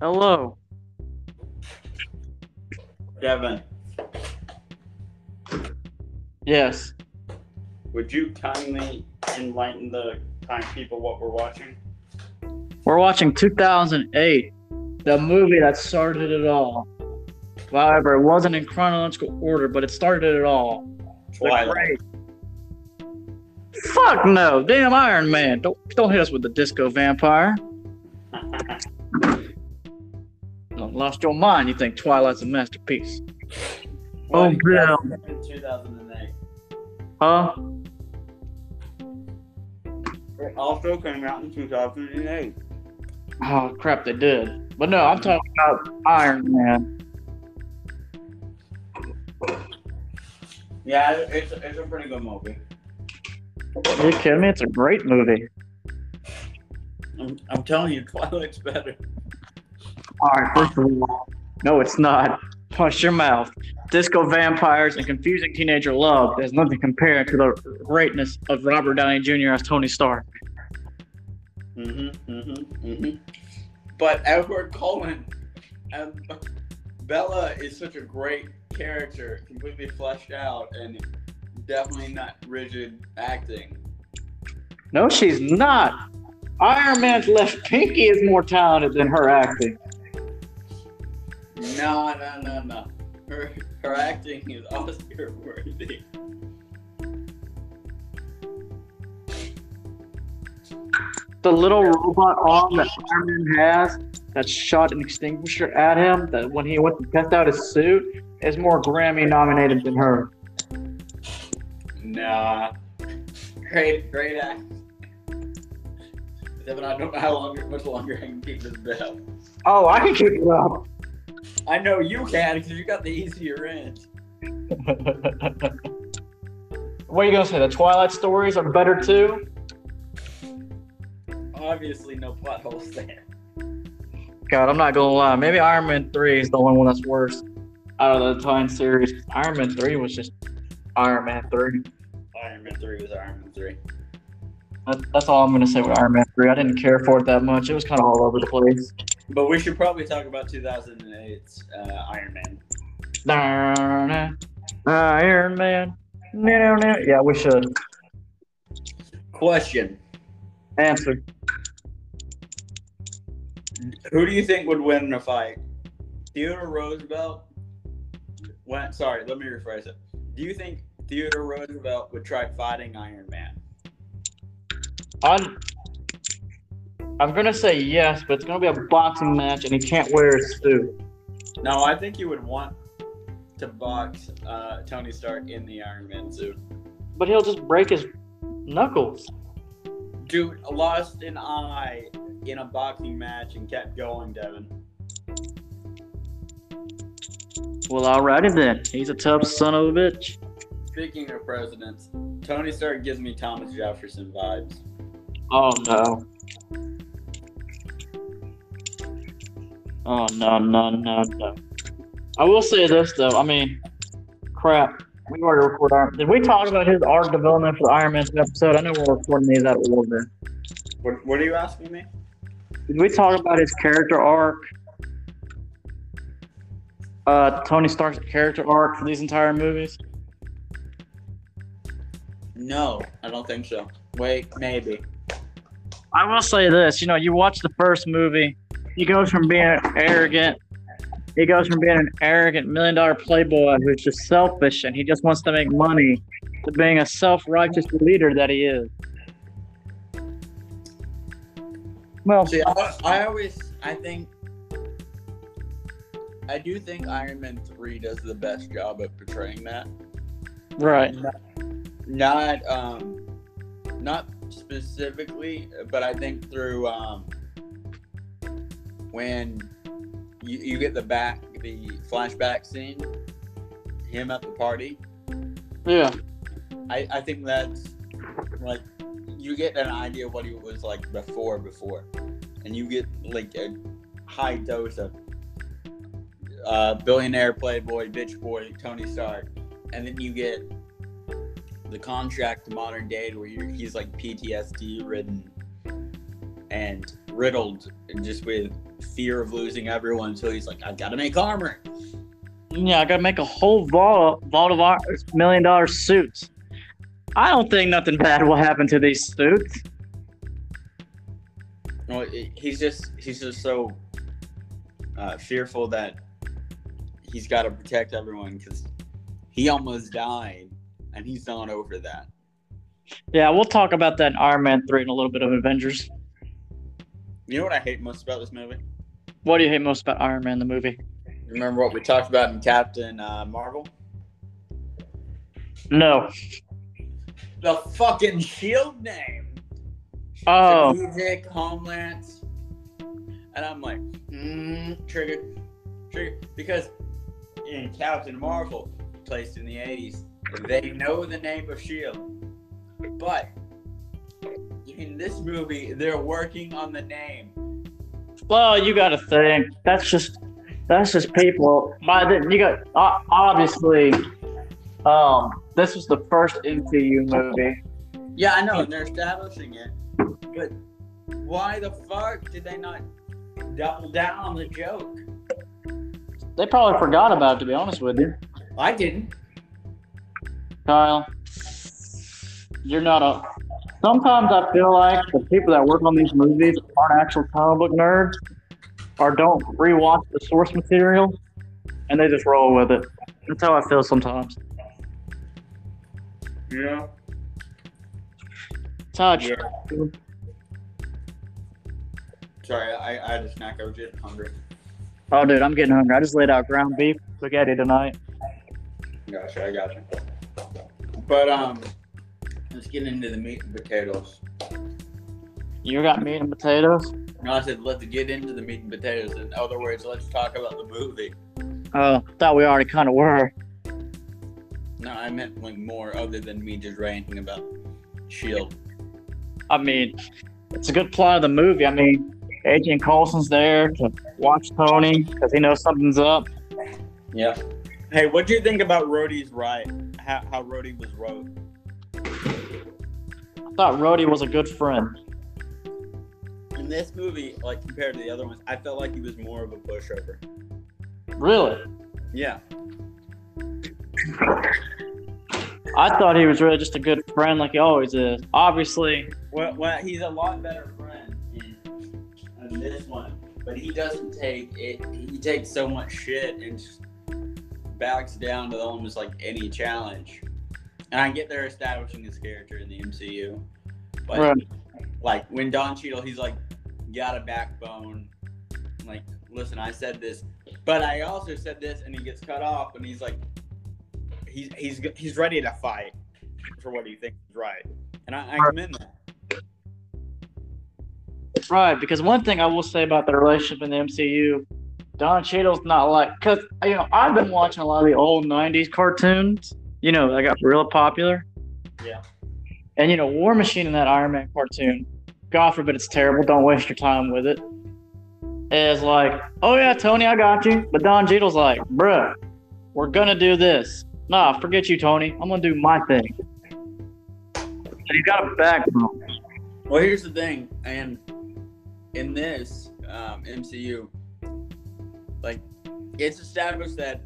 Hello. Devin, Yes. would you kindly enlighten the kind people what we're watching? We're watching 2008, the movie that started it all. However, it wasn't in chronological order, but it started it all. The Twilight. great- Fuck no, damn Iron Man! Don't don't hit us with the disco vampire. Lost your mind. You think Twilight's a masterpiece? Oh, What Bill. In 2008. Huh? It also came out in 2008. Oh crap, they did. But no, I'm talking about Iron Man. Yeah, it- it's, it's a pretty good movie. Are you kidding me? It's a great movie. I'm, I'm telling you, Twilight's better. All right, first of all, no, it's not. Hush your mouth. Disco vampires and confusing teenager love is nothing compared to the greatness of Robert Downey Jr. as Tony Stark. Mm-hmm, mm-hmm, mm-hmm. But Edward Cullen and Bella is such a great character, completely fleshed out, and definitely not rigid acting. No, she's not. Iron Man's left pinky is more talented than her acting. No, no, no, no. Her her acting is Oscar worthy. The little robot arm that Iron Man has that shot an extinguisher at him that when he went to test out his suit is more Grammy nominated than her. Nah. Great, great act. Except I don't know how long, much longer I can keep this belt. Oh, I can keep it up. I know you can because you got the easier end. what are you gonna say? The Twilight stories are better too? Obviously, no plot holes there. God, I'm not gonna lie. Maybe Iron Man 3 is the only one that's worse out of the entire series. Iron Man 3 was just Iron Man 3. Iron Man 3 was Iron Man 3. That, that's all I'm gonna say with Iron Man 3. I didn't care for it that much. It was kind of all over the place. But we should probably talk about 2008's uh, Iron Man. Da-na, Iron Man. No, no, no. Yeah, we should. Question Answer. Who do you think would win in a fight? Theodore Roosevelt? When, sorry, let me rephrase it. Do you think Theodore Roosevelt would try fighting Iron Man? I'm gonna say yes, but it's gonna be a boxing match and he can't wear his suit. No, I think you would want to box uh, Tony Stark in the Iron Man suit. But he'll just break his knuckles. Dude lost an eye in a boxing match and kept going, Devin. Well, alrighty then. He's a tough son of a bitch. Speaking of presidents, Tony Stark gives me Thomas Jefferson vibes. Oh no. Oh no no no no. I will say this though. I mean, crap. We already recorded. Iron- Did we talk about his arc development for the Iron Man episode? I know we're recording these out of order. What, what are you asking me? Did we talk about his character arc? Uh, Tony Stark's character arc for these entire movies. No, I don't think so. Wait, maybe. I will say this, you know, you watch the first movie, he goes from being arrogant, he goes from being an arrogant million dollar playboy who's just selfish and he just wants to make money to being a self righteous leader that he is. Well, See, I, I always, I think, I do think Iron Man 3 does the best job at portraying that. right. Not, um, not specifically, but I think through, um, when you, you get the back, the flashback scene, him at the party, Yeah. I, I think that's like you get an idea of what he was like before before. And you get like a high dose of uh, billionaire playboy bitch boy tony stark. And then you get the contract to modern day where you're, he's like ptsd ridden and riddled just with fear of losing everyone. So he's like, I've gotta make armor. Yeah, I gotta make a whole vault, vault of our million dollar suits. I don't think nothing bad will happen to these suits. No, he's just he's just so uh, fearful that he's got to protect everyone because he almost died, and he's not over that. Yeah, we'll talk about that in Iron Man 3 and a little bit of Avengers. You know what I hate most about this movie? What do you hate most about Iron Man, the movie? Remember what we talked about in Captain uh, Marvel? No. The fucking Shield name. Oh, Strategic Homelands. And I'm like, mm, trigger, trigger. Because in Captain Marvel, placed in the 80s, they know the name of S.H.I.E.L.D. But in this movie, they're working on the name. Well, you gotta think. That's just that's just people. Then, you got obviously. Um, this was the first MCU movie. Yeah, I know, they're establishing it. But why the fuck did they not double down on the joke? They probably forgot about it, to be honest with you, I didn't. Kyle. You're not a. Sometimes I feel like the people that work on these movies aren't actual comic book nerds, or don't rewatch the source material, and they just roll with it. That's how I feel sometimes. Yeah. I Yeah. Sorry, I, I had a snack. I was getting hungry. Oh, dude, I'm getting hungry. I just laid out ground beef spaghetti tonight. Gotcha, I gotcha. But um, let's get into the meat and potatoes. You got meat and potatoes? No, I said let's get into the meat and potatoes. In other words, let's talk about the movie. Oh, thought we already kind of were. No, I meant like more other than me just ranting about Shield. I mean, it's a good plot of the movie. I mean, Agent Coulson's there to watch Tony because he knows something's up. Yeah. Hey, what do you think about Rhodey's right? How how Rhodey was wrote? I thought Rhodey was a good friend. In this movie, like compared to the other ones, I felt like he was more of a pushover. Really? Yeah. I thought he was really just a good friend like he always is. Obviously, Well, well, he's a lot better friend in, in this one, but he doesn't take it. He takes so much shit and just backs down to almost like any challenge. And I get they're establishing his character in the MCU, but Right. like when Don Cheadle, he's like got a backbone. Like, listen, I said this, but I also said this, and he gets cut off, and he's like, he's he's he's ready to fight for what he thinks is right, and I, I commend that. right? Because one thing I will say about the relationship in the MCU, Don Cheadle's not like because you know I've been watching a lot of the old '90s cartoons. You know, that got real popular. Yeah. And you know, War Machine in that Iron Man cartoon, God forbid it's terrible. Don't waste your time with it. Is like, oh yeah, Tony, I got you. But Don Cheadle's like, bruh, we're gonna do this. Nah, forget you, Tony. I'm gonna do my thing. And he's got a backbone. Well, here's the thing, and in this um, MCU, like it's established that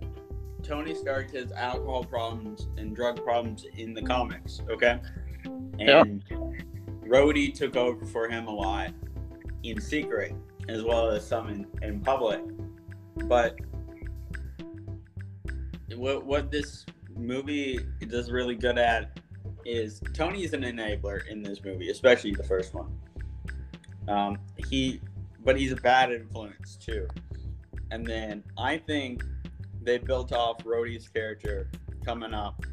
Tony Stark has alcohol problems and drug problems in the comics. Okay, and Rhodey took over for him a lot in secret as well as some in, in public. But what what this movie does really good at is Tony is an enabler in this movie, especially the first one. Um, he, but he's a bad influence too. And then I think they built off Rhodey's character coming up,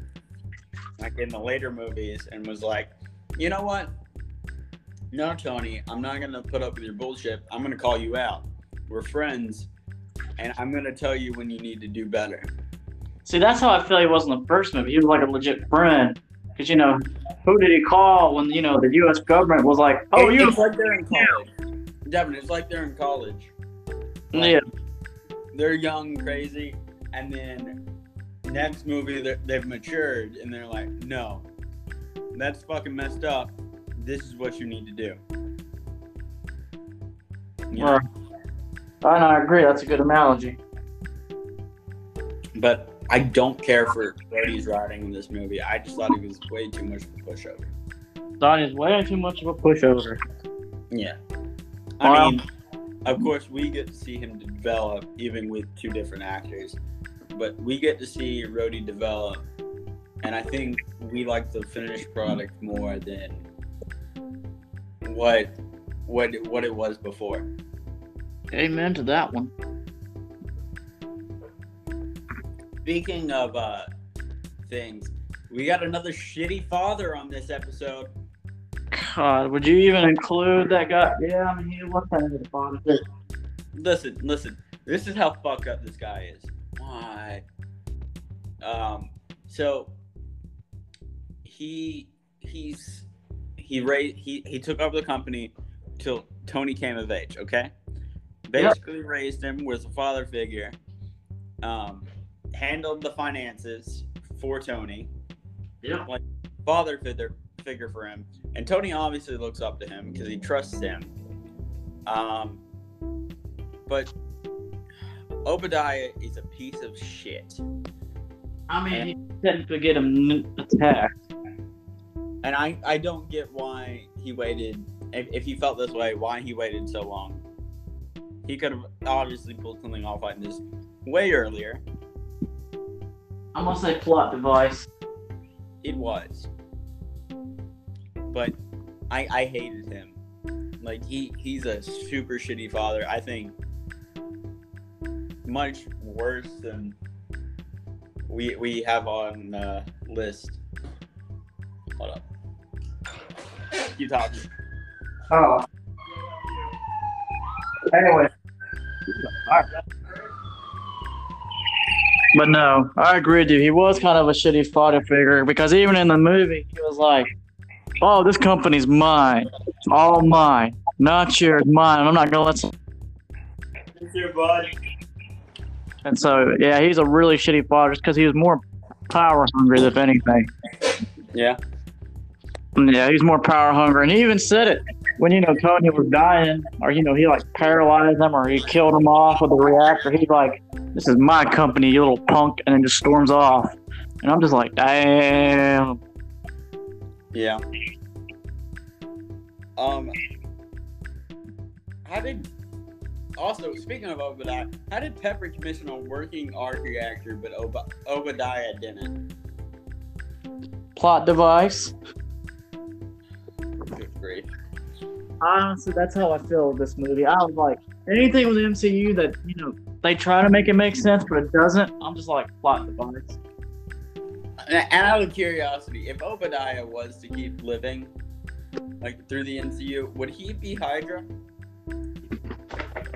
like in the later movies, and was like, you know what? No, Tony, I'm not gonna put up with your bullshit. I'm gonna call you out. We're friends, and I'm gonna tell you when you need to do better. See, that's how I feel he was in the first movie. He was like a legit friend. Because, you know, who did he call when, you know, the U.S. government was like, oh, It- you. It's like they're in college. Devin, it's like they're in college. Yeah. They're young, crazy, and then next movie they've matured and they're like, no, that's fucking messed up. This is what you need to do. You know? I agree. That's a good analogy. But I don't care for Brody's writing in this movie. I just thought he was way too much of a pushover. Donnie's way too much of a pushover. Yeah. I mean, of course, we get to see him develop even with two different actors, but we get to see Rhodey develop, and I think we like the finished product more than what what it- what it was before. Amen to that one. Speaking of uh, things, we got another shitty father on this episode. God, would you even include that guy? Yeah, I mean, he was kind of the father. Listen, listen. This is how fucked up this guy is. Why? Um. So he he's he raised he he took over the company till Tony came of age. Okay. Basically raised him was a father figure. Um, handled the finances for Tony. Yeah. like father figure figure for him, and Tony obviously looks up to him because he trusts him. Um, but Obadiah is a piece of shit, I mean, he technically get him attacked. and I I don't get why he waited. If, if he felt this way, why he waited so long? He could have obviously pulled something off like this way earlier. I'm gonna say plot device. It was, but I I hated him. Like he he's a super shitty father. I think much worse than we we have on the list. Hold up. Keep talking. Oh. Anyway. But no, I agree with you. He was kind of a shitty father figure because even in the movie, he was like, "Oh, this company's mine. All mine, not yours, mine. I'm not gonna let." Some... your body. And so, yeah, he's a really shitty father just because he was more power hungry than anything. Yeah. Yeah, he's more power hungry, and he even said it when you know Tony was dying, or you know he like paralyzed him, or he killed him off with the reactor. He's like, "This is my company, you little punk," and then just storms off. And I'm just like, "Damn." Yeah. Um. How did? Also, speaking of Obadiah, how did Pepper commission a working arc reactor, but Ob- Obadiah didn't? Plot device. Good grief. Honestly, that's how I feel with this movie. I was like, anything with the MCU that you know they try to make it make sense, but it doesn't. I'm just like plot device. And, and out of curiosity, if Obadiah was to keep living, like through the MCU, would he be Hydra?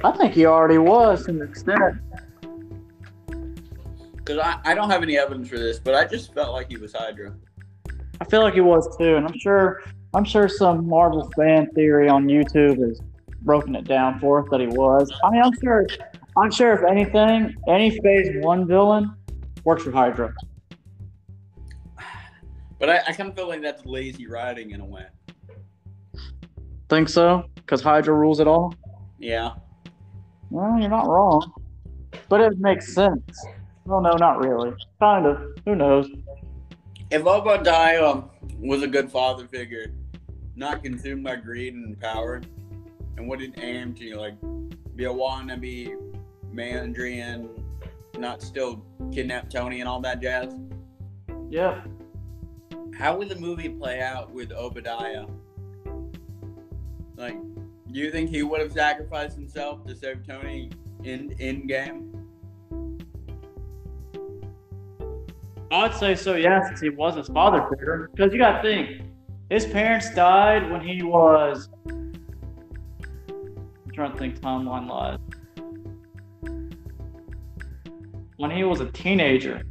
I think he already was to an extent. Because I, I don't have any evidence for this, but I just felt like he was Hydra. I feel like he was too, and I'm sure I'm sure some Marvel fan theory on YouTube has broken it down for us that he was. I mean, I'm sure I'm sure if anything, any Phase One villain works for Hydra. But I, I kind of feel like that's lazy writing in a way. Think so? Because Hydra rules it all. Yeah. Well, you're not wrong, but it makes sense. Well, no, not really. Kind of. Who knows? If Obadiah um, was a good father figure, not consumed by greed and power, and wouldn't aim to like be a wannabe Mandarin, not still kidnap Tony and all that jazz, Yeah. how would the movie play out with Obadiah? Like, do you think he would have sacrificed himself to save Tony in Endgame? I'd say so, yeah, since he was his father figure. Because you got to think, his parents died when he was. I'm trying to think timeline wise. When he was a teenager.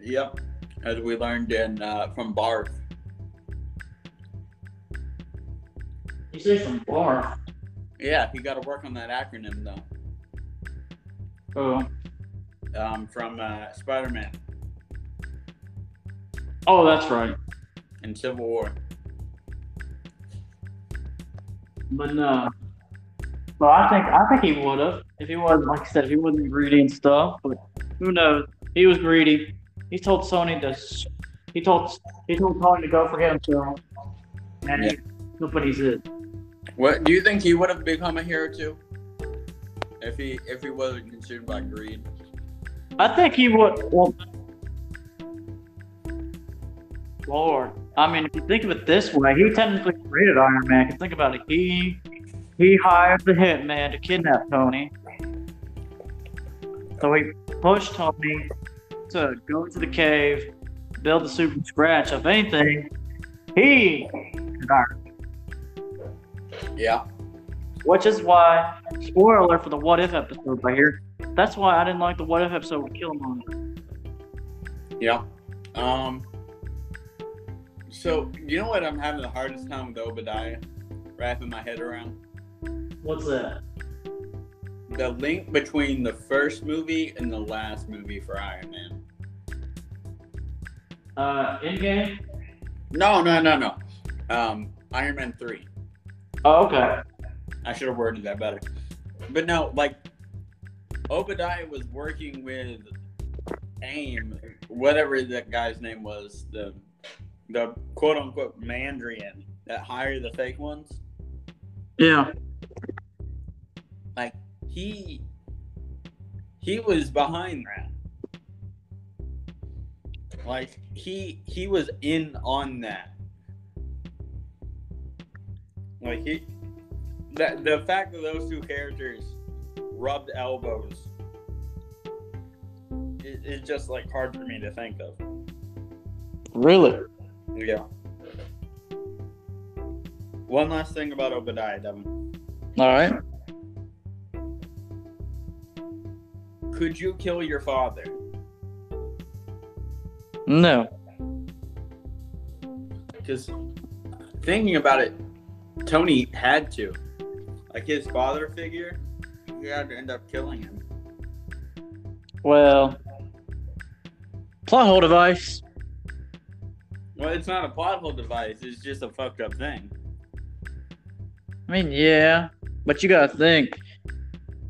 Yep. As we learned in uh, from Barf. You say from bar. Yeah, he got to work on that acronym though. Oh. Um, from uh, Spider-Man Oh, that's right. in Civil War. But no. So I think I think he would have if he wasn't like I said if he wasn't greedy and stuff. But who knows? He was greedy. He told Sony to. He told he told Tony to go for him. himself. And Yeah. he, nobody's it. What do you think he would have become a hero too? If he if he wasn't consumed by greed? I think he would. Well, Lord, I mean, if you think of it this way, he technically created Iron Man. 'cause think about it. He he hired the hitman to kidnap Tony. So he pushed Tony to go to the cave, build the suit from scratch. If anything, he Iron Yeah. Which is why, spoiler alert for the What If episode right here. That's why I didn't like the What If episode with Killmonger. Yeah. Um. So you know what I'm having the hardest time with Obadiah, wrapping my head around What's that? the link between the first movie and the last movie for Iron Man. Uh, Endgame? No, no, no, no. Um, Iron Man three. Oh, okay. I should have worded that better. But no, like Obadiah was working with AIM, whatever that guy's name was, the the quote unquote Mandarin that hired the fake ones. Yeah. Like he he was behind that. Like he he was in on that. Like he that the fact that those two characters rubbed elbows is, is just like hard for me to think of. Really? Yeah. One last thing about Obadiah, Devin. All right. Could you kill your father? No. Because thinking about it, Tony had to. Like his father figure, he had to end up killing him. Well, plot hole device. Well, it's not a plot hole device, it's just a fucked up thing. I mean, yeah, but you gotta think.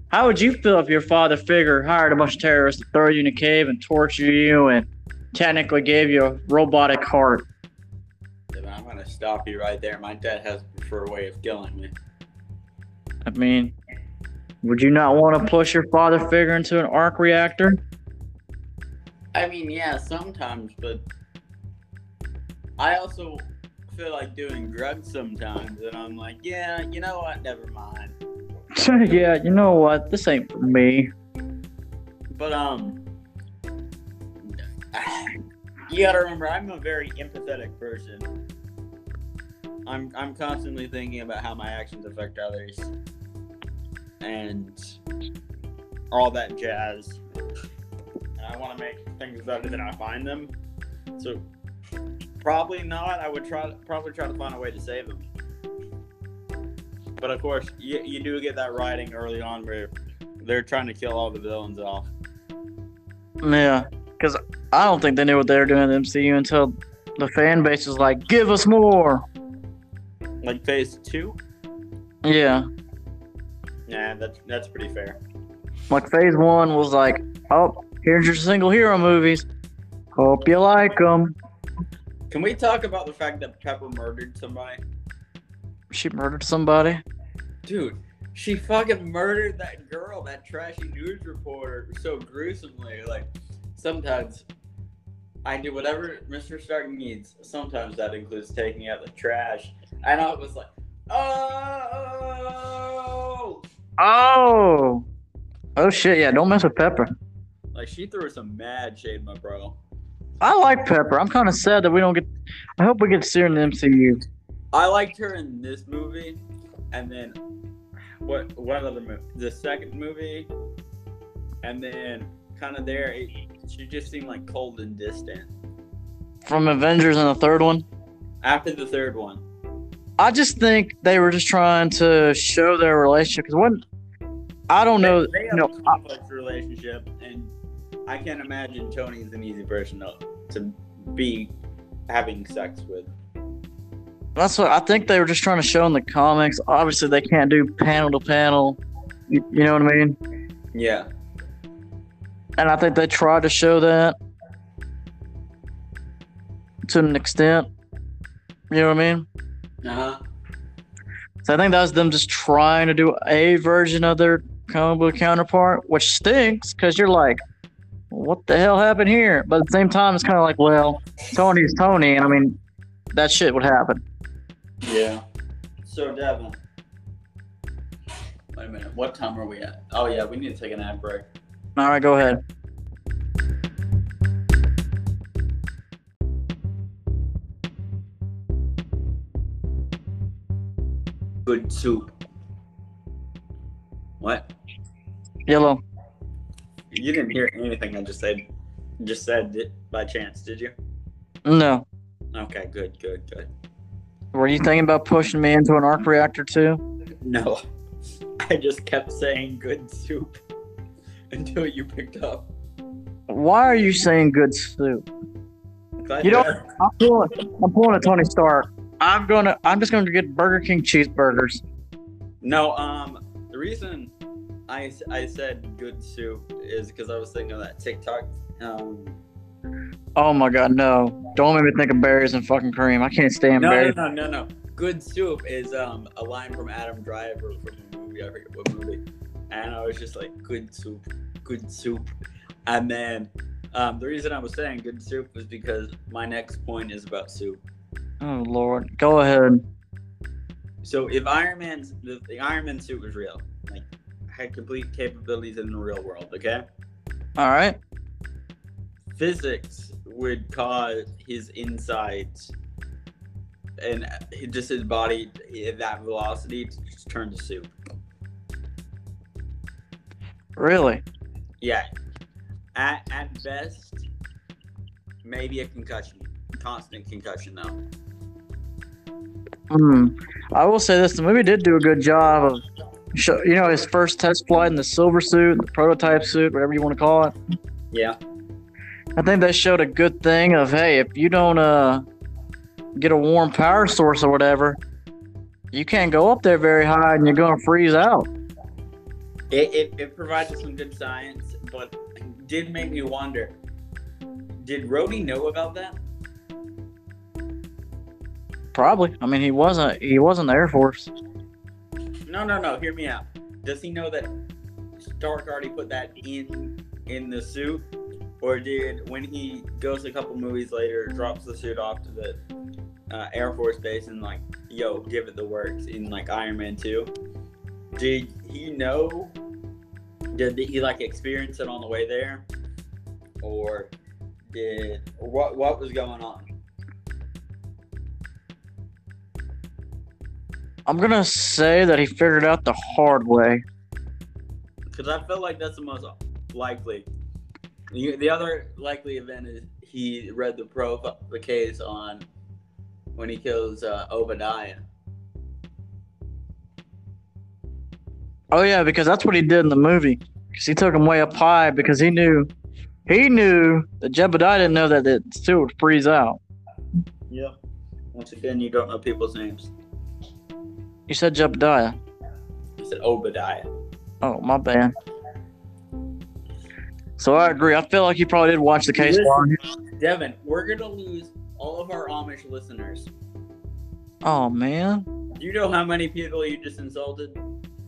How would you feel if your father figure hired a bunch of terrorists to throw you in a cave and torture you and technically gave you a robotic heart? Then I'm gonna stop you right there. My dad has a preferred way of killing me. I mean, would you not want to push your father figure into an arc reactor? I mean, yeah, sometimes, but I also feel like doing drugs sometimes, and I'm like, yeah, you know what? Never mind. yeah, you know what? This ain't for me. But um, you gotta remember, I'm a very empathetic person. I'm I'm constantly thinking about how my actions affect others, and all that jazz. And I want to make things better than I find them. So probably not. I would try probably try to find a way to save them. But of course, you, you do get that writing early on where they're trying to kill all the villains off. Yeah, because I don't think they knew what they were doing in the MCU until the fan base was like, "Give us more." Like phase two? Yeah, Yeah, that's that's pretty fair. like Phase One was like, "Oh, here's your single hero movies. Hope you like them." Can we talk about the fact that Pepper murdered somebody? She murdered somebody. Dude, she fucking murdered that girl, that trashy news reporter, so gruesomely. Like, sometimes I do whatever Mr. Stark needs. Sometimes that includes taking out the trash. And I was like, oh! Oh, oh shit! Yeah, don't mess with Pepper. Like, she threw some mad shade, my bro. I like Pepper. I'm kind of sad that we don't get. I hope we get to see her in the MCU. I liked her in this movie, and then what? What other movie? The second movie, and then kind of there, it, she just seemed like cold and distant. From Avengers and the third one. After the third one, I just think they were just trying to show their relationship. Because when I don't know, they, they you have know, a complex relationship, and I can't imagine Tony's an easy person to, to be having sex with. That's what I think they were just trying to show in the comics. Obviously, they can't do panel to panel. You, you know what I mean? Yeah. And I think they tried to show that to an extent. You know what I mean? Uh huh. So I think that was them just trying to do a version of their comic book counterpart, which stinks because you're like, what the hell happened here? But at the same time, it's kind of like, well, Tony's Tony, and I mean, that shit would happen. Yeah. So Devin. Wait a minute. What time are we at? Oh yeah, we need to take an ad break. All right, go ahead. Good soup. What? Yellow. You didn't hear anything I just said. Just said it by chance, did you? No. Okay, good, good, good. Were you thinking about pushing me into an arc reactor too? No, I just kept saying good soup until you picked up. Why are you saying good soup? You don't- I'm pulling, I'm pulling a Tony Stark. I'm gonna. I'm just gonna get Burger King cheeseburgers. No, um, the reason I, I said good soup is because I was thinking of that TikTok. Um, Oh my god, no! Don't make me think of berries and fucking cream. I can't stand no, no, berries. no, no, no. Good soup is um a line from Adam Driver from a movie. I forget what movie. And I was just like, good soup, good soup. And then um, the reason I was saying good soup was because my next point is about soup. Oh lord, go ahead. So if Iron Man's the, the Iron Man suit was real, like had complete capabilities in the real world, okay? All right. Physics would cause his insides and just his body at that velocity to just turn to soup. Really? Yeah. At at best, maybe a concussion. Constant concussion though. Hmm. I will say this: the movie did do a good job of, show, you know, his first test flight in the silver suit, the prototype suit, whatever you want to call it. Yeah. I think they showed a good thing of, hey, if you don't uh get a warm power source or whatever, you can't go up there very high, and you're gonna freeze out. It, it, it provided some good science, but did make me wonder. Did Rhodey know about that? Probably. I mean, he wasn't. He wasn't the Air Force. No, no, no. Hear me out. Does he know that Stark already put that in in the suit, or did when he goes a couple movies later, drops the suit off to the uh, Air Force base and like, yo, give it the works in like Iron Man Two? Did he know? Did he like experience it on the way there, or did what? What was going on? I'm gonna say that he figured out the hard way. Because I feel like that's the most likely. The the other likely event is he read the pro the case on when he kills uh, Obadiah. Oh yeah, because that's what he did in the movie. Because he took him way up high because he knew, he knew that Jebediah didn't know that the suit would freeze out. Yeah. Once again, you don't know people's names. You said Jebediah. He said Obadiah. Oh my bad. So I agree. I feel like he probably did watch the case. Listen. Devin, we're gonna lose all of our Amish listeners. Oh man. Do you know how many people you just insulted?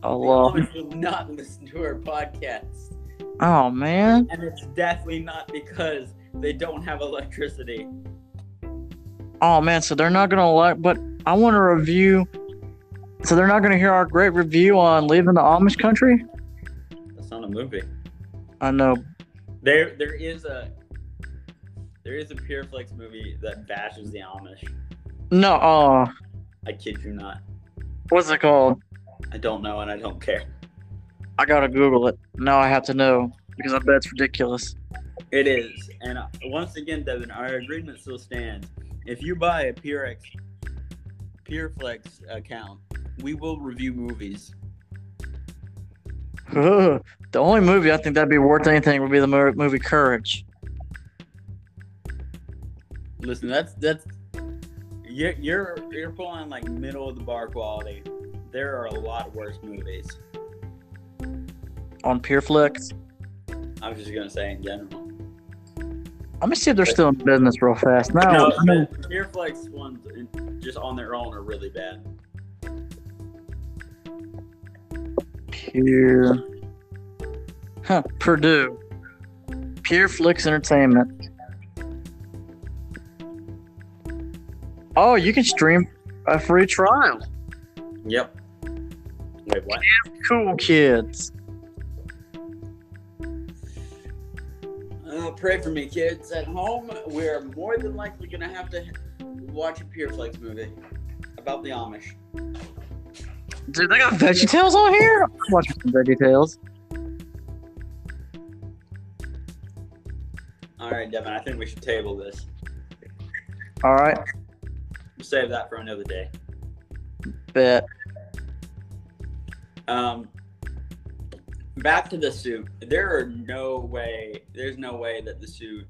Oh The love. Amish will not listen to our podcast, Oh man. and it's definitely not because they don't have electricity. Oh man. So they're not gonna like. But I want to review. So they're not gonna hear our great review on leaving the Amish country. That's not a movie. I know. There, there is a there is a Pureflix movie that bashes the Amish. No. Oh, I kid you not. what's it called? I don't know and I don't care. I gotta Google it. Now I have to know because I bet it's ridiculous. It is, and uh, once again, Devin, our agreement still stands. If you buy a Purex PureFlix account, we will review movies. the only movie I think that'd be worth anything would be the movie Courage. Listen, that's that's You're you're you're pulling like middle of the bar quality. There are a lot worse movies. On PureFlix. I was just gonna say in general. Let me see if they're still in business real fast. No, No, I mean, the PureFlix ones just on their own are really bad. Pure. Huh, Purdue. PureFlix Entertainment. Oh, you can stream a free trial. Yep. Wait, what? Cool kids. Uh, pray for me, kids. At home, we're more than likely gonna have to watch a PureFlix movie about the Amish. Dude, they got VeggieTales on here? I'm watching some VeggieTales. All right, Devin. I think we should table this. All right, We'll save that for another day. bet. Um, back to the suit. There are no way. There's no way that the suit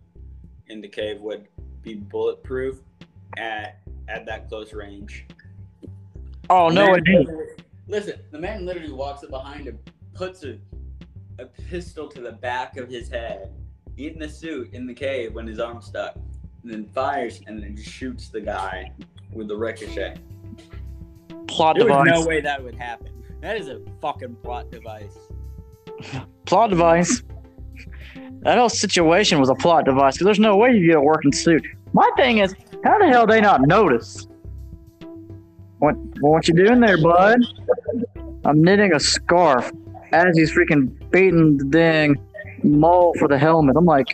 in the cave would be bulletproof at at that close range. Oh, no, Man it Listen, the man literally walks up behind him, puts a, a pistol to the back of his head in the suit in the cave when his arm's stuck, and then fires and then shoots the guy with the ricochet. Plot There was no way that would happen. That is a fucking plot device. Plot device. That whole situation was a plot device because there's no way you get a working suit. My thing is, how the hell they not notice? What what you doing there, bud? I'm knitting a scarf as he's freaking beating the dang mole for the helmet. I'm like,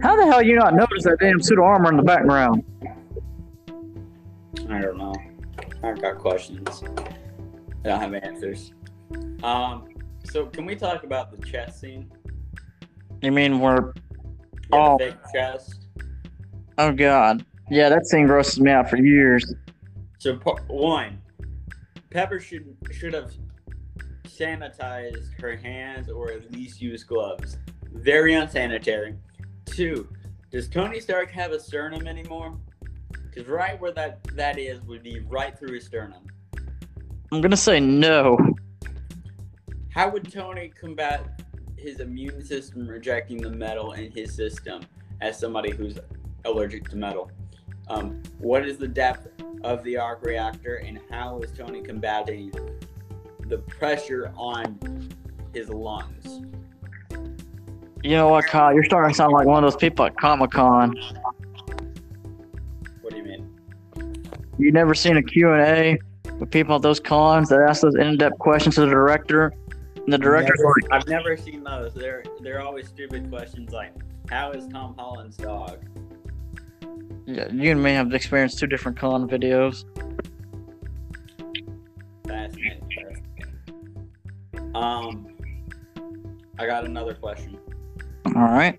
how the hell you not notice that damn suit of armor in the background? I don't know. I've got questions. I don't have answers. Um, so can we talk about the chest scene? You mean we're Yeah, Oh. fake chest. oh god. Yeah, that scene grosses me out for years. So one, Pepper should should have sanitized her hands or at least use gloves. Very unsanitary. Two, does Tony Stark have a sternum anymore? Because right where that that is would be right through his sternum. I'm gonna say no. How would Tony combat his immune system rejecting the metal in his system as somebody who's allergic to metal? Um, what is the depth of the arc reactor, and how is Tony combating the pressure on his lungs? You know what, Kyle? You're starting to sound like one of those people at Comic Con. What do you mean? You never seen a Q&A with people at those cons that ask those in-depth questions to the director? And the director's Never- like, I've never seen those. They're they're always stupid questions like, "How is Tom Holland's dog?" yeah, you and me have experienced two different con videos. Fascinating. Um, I got another question. All right.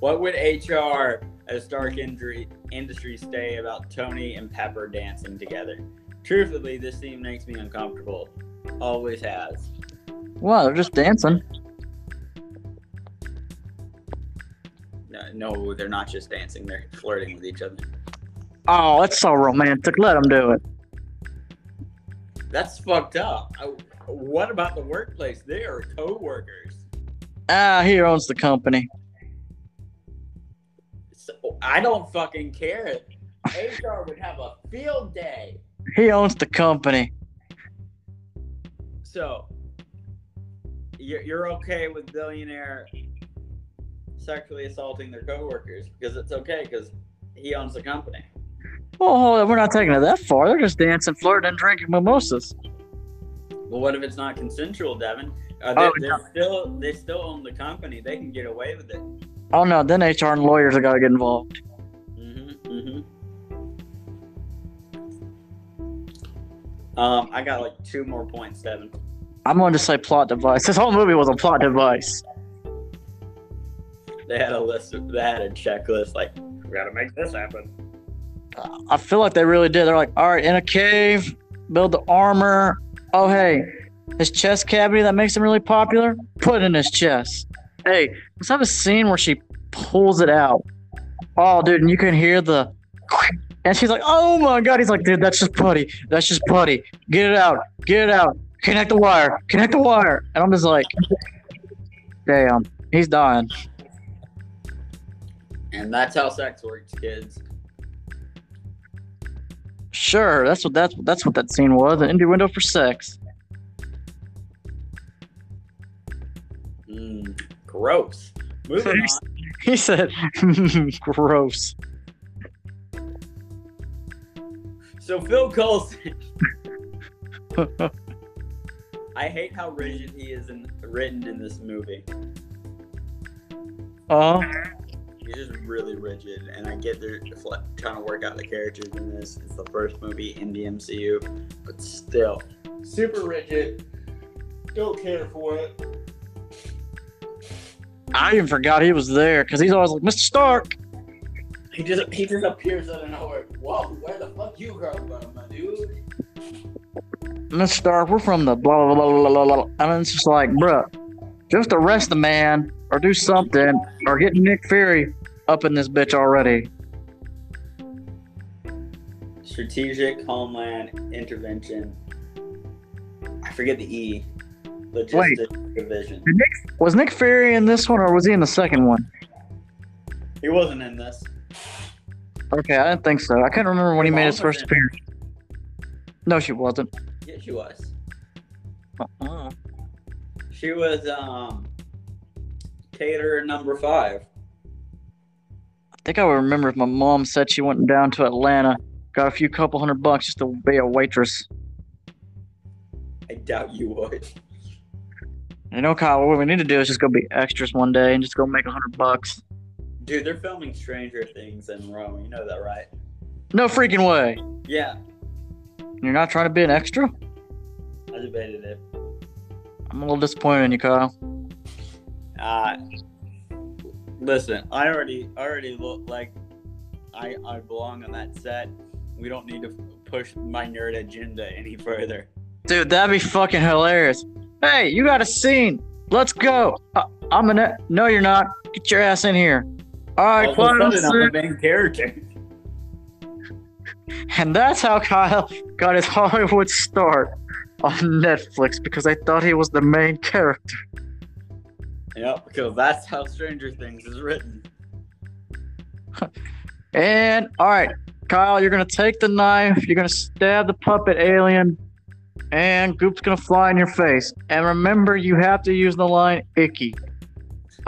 What would HR at Stark Industry Industries say about Tony and Pepper dancing together? Truthfully, this scene makes me uncomfortable. Always has. Well, they're just dancing. No, no, they're not just dancing; they're flirting with each other. Oh, that's so romantic. Let them do it. That's fucked up. I, what about the workplace? They are co-workers. Ah, he owns the company. So, I don't fucking care. HR would have a field day. He owns the company. So, you're, you're okay with billionaire sexually assaulting their coworkers because it's okay because he owns the company. Oh, on, we're not taking it that far. They're just dancing, flirting, and drinking mimosas. Well, what if it's not consensual, Devin? Uh, Oh, they, they're still they still own the company. They can get away with it. Oh no, then HR and lawyers have got to get involved. Mm-hmm, mm-hmm. Um, I got like two more points, Devin. I'm going to say plot device. This whole movie was a plot device. They had a list. Of, they had a checklist. Like, we gotta make this happen. I feel like they really did. They're like, all right, in a cave, build the armor. Oh, hey, his chest cavity that makes him really popular, put it in his chest. Hey, let's have a scene where she pulls it out. Oh, dude, and you can hear the And she's like, "Oh my god!" He's like, "Dude, that's just putty. That's just putty. Get it out. Get it out. Connect the wire. Connect the wire." And I'm just like, "Damn, he's dying." And that's how sex works, kids. Sure, that's what that's that's what that scene was. An innuendo for sex. Mm, gross. Moving on. He said, "Gross." So Phil Coulson. I hate how rigid he is in, written in this movie. Uh, He's just really rigid, and I get they're trying to work out the characters in this. It's the first movie in the MCU, but still super rigid. Don't care for it. I even forgot he was there because he's always like, "Mr. Stark." He just he just appears out of nowhere. Whoa, where the fuck you come from, my dude? Mr. Stark, we're from the blah blah blah blah blah blah. I mean, it's just like, bruh, just arrest the man or do something or get Nick Fury up in this bitch already. Strategic Homeland Intervention. I forget the E. Logistics Division. Was Nick Fury in this one or was he in the second one? He wasn't in this. Okay, I didn't think so. I couldn't remember when he made his first in appearance. No, she wasn't. Yeah, she was. Uh-uh. She was um caterer number five. I think I would remember if my mom said she went down to Atlanta, got a few couple hundred bucks just to be a waitress. I doubt you would. You know, Kyle, what we need to do is just go be extras one day and just go make a hundred bucks. Dude, they're filming Stranger Things in Rome. You know that, right? No freaking way. Yeah, You're not trying to be an extra? I debated it. I'm a little disappointed in you, Kyle. Uh listen, I already already look like I I belong on that set. We don't need to push my nerd agenda any further. Dude, that'd be fucking hilarious. Hey, you got a scene. Let's go. Uh, I'm an. E- no, you're not. Get your ass in here. All right, All of a sudden, I'm the main character. And that's how Kyle got his Hollywood start on Netflix because I thought he was the main character. Yep, because that's how Stranger Things is written. And all right, Kyle, you're gonna take the knife. You're gonna stab the puppet alien, and Goop's gonna fly in your face. And remember, you have to use the line "icky."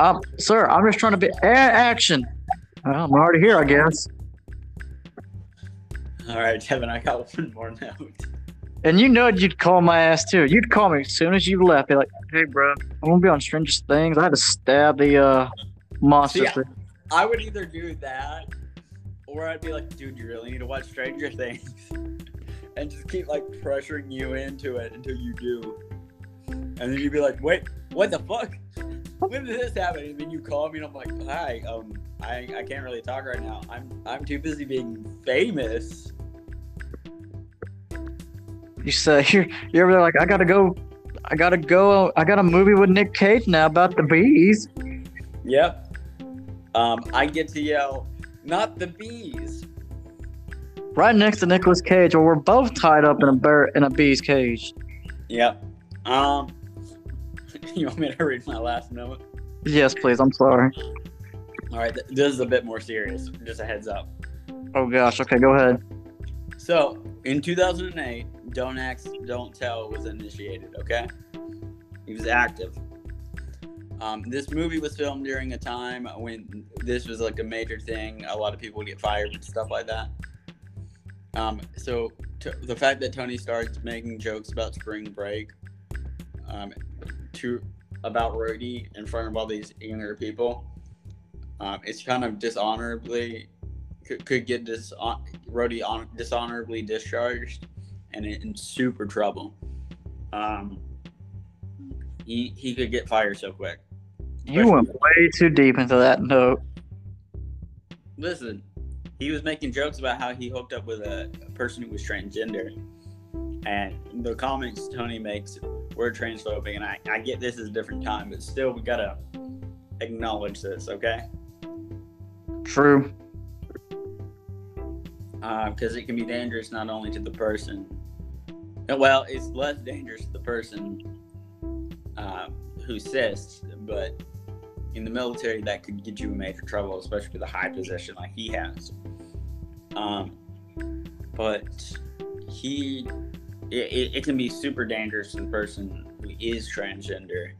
Um, sir, I'm just trying to be action. Well, I'm already here, I guess. All right, Kevin, I got one more note. And you know you'd call my ass too. You'd call me as soon as you left. Be like, "Hey, bro, I won't be on Strangest Things. I had to stab the uh monster." See, thing." I would either do that, or I'd be like, dude, you really need to watch Stranger Things, and just keep like pressuring you into it until you do. And then you'd be like, wait, what the fuck? When did this happen? And then you call me, and I'm like, hi, um, I, I can't really talk right now. I'm I'm too busy being famous. You say you're you're over there like, "I gotta go, I gotta go. I got a movie with Nick Cage now about the bees." Yep. Um, I get to yell, not the bees. Right next to Nicolas Cage, or we're both tied up in a bear in a bee's cage. Yep. Um, you want me to read my last note? Yes, please. I'm sorry. All right, th- this is a bit more serious. Just a heads up. Oh gosh. Okay, go ahead. So, in 2008, Don't Ask, Don't Tell was initiated, okay? He was active. Um, this movie was filmed during a time when this was like a major thing. A lot of people would get fired and stuff like that. Um, so, t- the fact that Tony starts making jokes about spring break um, to about Rhodey in front of all these younger people, um, it's kind of dishonorably could, could get dis Rhodey on dishonorably discharged and in, in super trouble. Um, he he could get fired so quick. You went way too deep into that note. Listen, he was making jokes about how he hooked up with a, a person who was transgender, and the comments Tony makes were transphobic. And I, I get this is a different time, but still we gotta acknowledge this, okay? True. because it can be dangerous not only to the person. uh, Well, it's less dangerous to the person uh, who assists, but in the military, that could get you in major trouble, especially with a high position like he has. Um, but he, it, it, it can be super dangerous to the person who is transgender,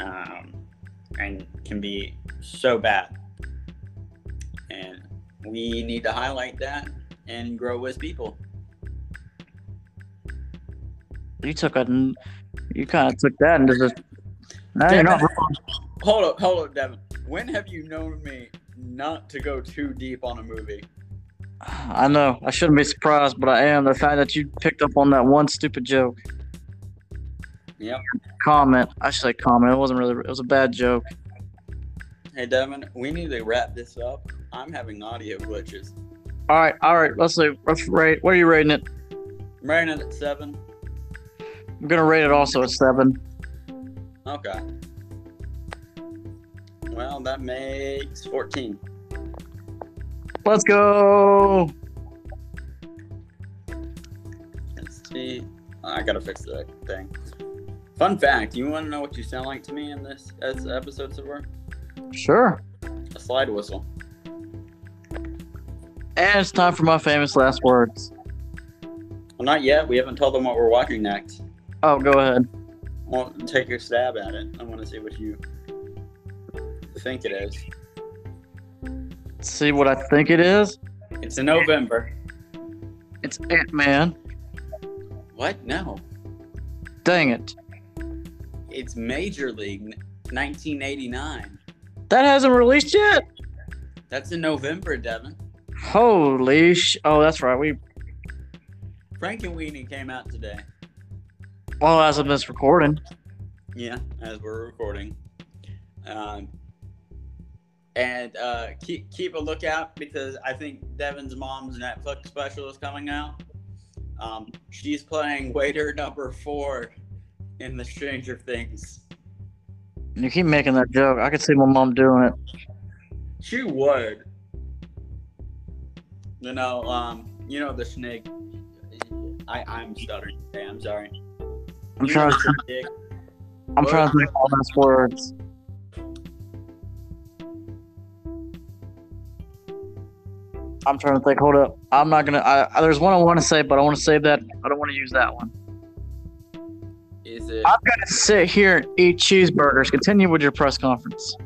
um, and can be so bad. And we need to highlight that and grow as people. You took a, you kind of took that into the. No, you're not wrong. Hold up, hold up, Devin. When have you known me not to go too deep on a movie? I know. I shouldn't be surprised, but I am. The fact that you picked up on that one stupid joke. Yep. Comment. I should say comment. It wasn't really. It was a bad joke. Hey, Devin, we need to wrap this up. I'm having audio glitches. All right. All right. Let's see. Let's rate. What are you rating it? I'm rating it at seven. I'm gonna rate it also at seven. Okay. Well, that makes 14. Let's go. Let's see. I gotta fix that thing. Fun fact: You want to know what you sound like to me in this as episode so far? Sure. A slide whistle. And it's time for my famous last words. Well, not yet. We haven't told them what we're watching next. Oh, go ahead. Well, take your stab at it. I want to see what you think it is. See what I think it is. It's in November. It's Ant Man. What? No. Dang it. It's Major League 1989. That hasn't released yet. That's in November, Devin. Holy sh! Oh, that's right. We Frankenweenie came out today. well as of this recording. Yeah, as we're recording. Um, and uh, keep keep a lookout because I think Devin's mom's Netflix special is coming out. Um, she's playing waiter number four in the Stranger Things. You keep making that joke. I could see my mom doing it. She would. You know, um, you know the snake. I I'm stuttering. today, I'm sorry. I'm You trying. To. I'm trying to think all those words. I'm trying to think. Hold up. I'm not gonna. I, I- there's one I want to say, but I want to save that. I don't want to use that one. Is it? I'm gonna sit here and eat cheeseburgers. Continue with your press conference.